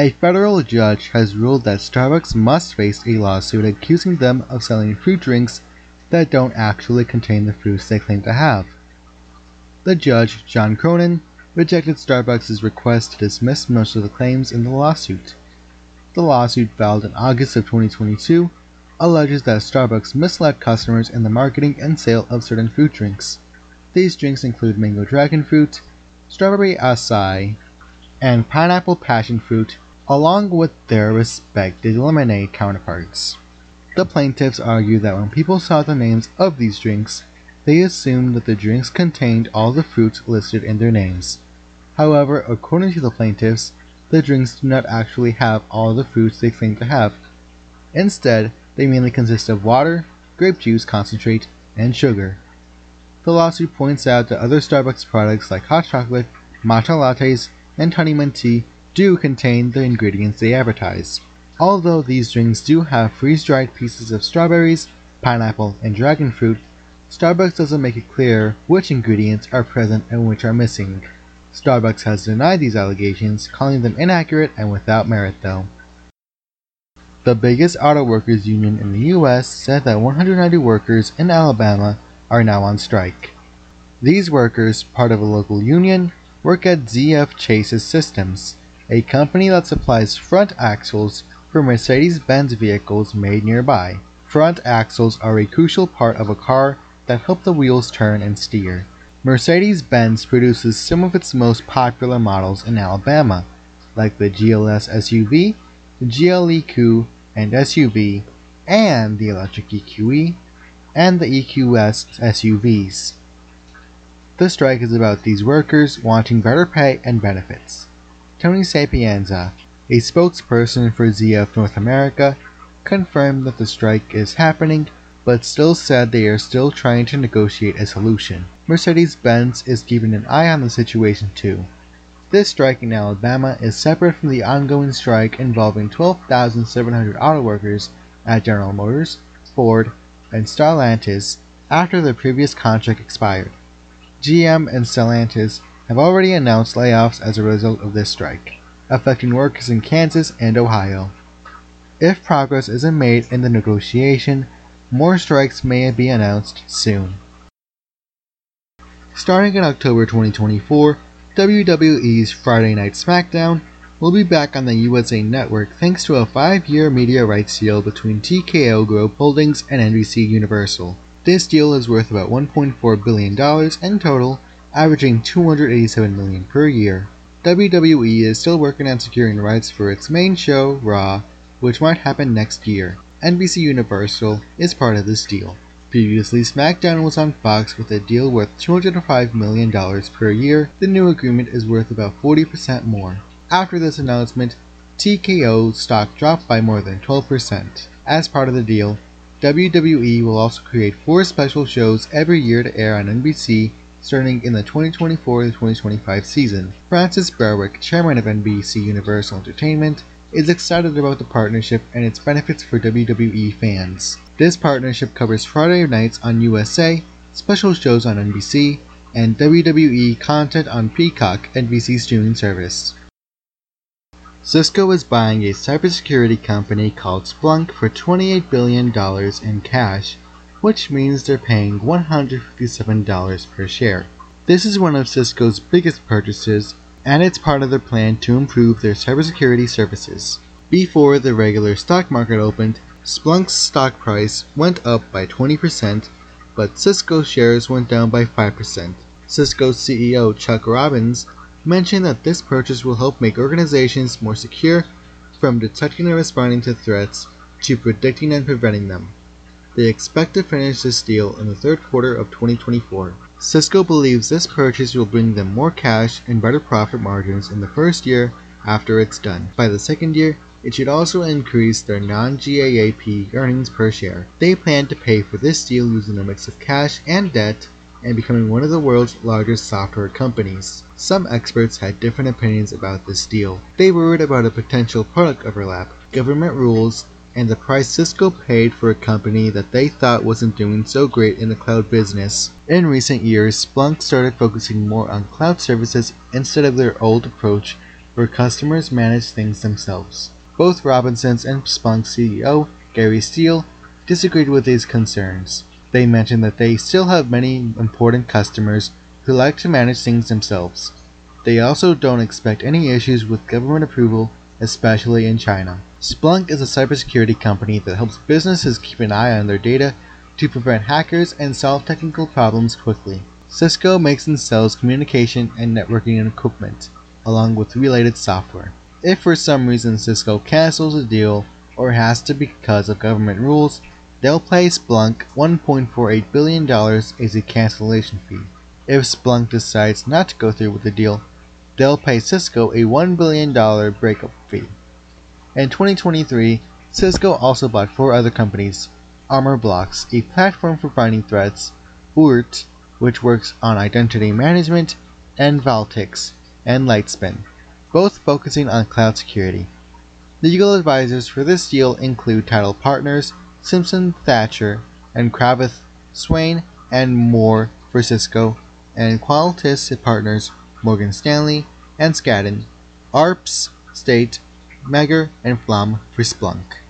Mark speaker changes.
Speaker 1: A federal judge has ruled that Starbucks must face a lawsuit accusing them of selling fruit drinks that don't actually contain the fruits they claim to have. The judge, John Cronin, rejected Starbucks' request to dismiss most of the claims in the lawsuit. The lawsuit filed in August of 2022 alleges that Starbucks misled customers in the marketing and sale of certain fruit drinks. These drinks include mango dragon fruit, strawberry acai, and pineapple passion fruit, along with their respective lemonade counterparts. The plaintiffs argue that when people saw the names of these drinks, they assumed that the drinks contained all the fruits listed in their names. However, according to the plaintiffs, the drinks do not actually have all the fruits they claim to have. Instead, they mainly consist of water, grape juice concentrate, and sugar. The lawsuit points out that other Starbucks products like hot chocolate, matcha lattes, and honeymoon tea do contain the ingredients they advertise. Although these drinks do have freeze-dried pieces of strawberries, pineapple, and dragon fruit, Starbucks doesn't make it clear which ingredients are present and which are missing. Starbucks has denied these allegations, calling them inaccurate and without merit though. The biggest auto workers union in the US said that 190 workers in Alabama are now on strike. These workers, part of a local union, work at ZF Chassis Systems, a company that supplies front axles for Mercedes-Benz vehicles made nearby. Front axles are a crucial part of a car that help the wheels turn and steer. Mercedes-Benz produces some of its most popular models in Alabama, like the GLS SUV, the GLE Coupe and SUV, and the electric EQE, and the EQS SUVs. The strike is about these workers wanting better pay and benefits. Tony Sapienza, a spokesperson for ZF North America confirmed that the strike is happening, but still said they are still trying to negotiate a solution. Mercedes Benz is keeping an eye on the situation too. This strike in Alabama is separate from the ongoing strike involving 12,700 auto workers at General Motors, Ford, and Stellantis after their previous contract expired. GM and Stellantis have already announced layoffs as a result of this strike affecting workers in Kansas and Ohio. If progress isn't made in the negotiation, more strikes may be announced soon. Starting in October 2024, WWE's Friday Night SmackDown will be back on the USA Network thanks to a five year media rights deal between TKO Group Holdings and NBC Universal. This deal is worth about $1.4 billion in total, averaging 287 million per year. WWE is still working on securing rights for its main show, Raw, which might happen next year. NBC Universal is part of this deal. Previously, SmackDown was on Fox with a deal worth $205 million per year. The new agreement is worth about 40% more. After this announcement, TKO stock dropped by more than 12%. As part of the deal, WWE will also create four special shows every year to air on NBC starting in the 2024-2025 season. Frances Berwick, chairman of NBC Universal Entertainment, is excited about the partnership and its benefits for WWE fans. This partnership covers Friday nights on USA, special shows on NBC, and WWE content on Peacock, NBC streaming service. Cisco is buying a cybersecurity company called Splunk for $28 billion in cash which means they're paying $157 per share. This is one of Cisco's biggest purchases, and it's part of their plan to improve their cybersecurity services. Before the regular stock market opened, Splunk's stock price went up by 20%, but Cisco shares went down by 5%. Cisco's CEO Chuck Robbins mentioned that this purchase will help make organizations more secure from detecting and responding to threats to predicting and preventing them. They expect to finish this deal in the third quarter of 2024. Cisco believes this purchase will bring them more cash and better profit margins in the first year after it's done. By the second year, it should also increase their non-GAAP earnings per share. They plan to pay for this deal using a mix of cash and debt and becoming one of the world's largest software companies. Some experts had different opinions about this deal. They worried about a potential product overlap, government rules, and the price Cisco paid for a company that they thought wasn't doing so great in the cloud business. In recent years, Splunk started focusing more on cloud services instead of their old approach where customers manage things themselves. Both Robinsons and Splunk CEO Gary Steele disagreed with these concerns. They mentioned that they still have many important customers who like to manage things themselves. They also don't expect any issues with government approval, especially in China. Splunk is a cybersecurity company that helps businesses keep an eye on their data to prevent hackers and solve technical problems quickly. Cisco makes and sells communication and networking equipment, along with related software. If for some reason Cisco cancels a deal or has to because of government rules, they'll pay Splunk $1.48 billion as a cancellation fee. If Splunk decides not to go through with the deal, they'll pay Cisco a $1 billion breakup fee. In 2023, Cisco also bought four other companies Armorblox, a platform for finding threats, Oort, which works on identity management, and Valtix and Lightspin, both focusing on cloud security. The legal advisors for this deal include title partners Simpson Thacher and Cravath Swaine and Moore for Cisco, and Qatalyst partners Morgan Stanley and Skadden, Arps, Slate, Meagher, and Flom for Splunk.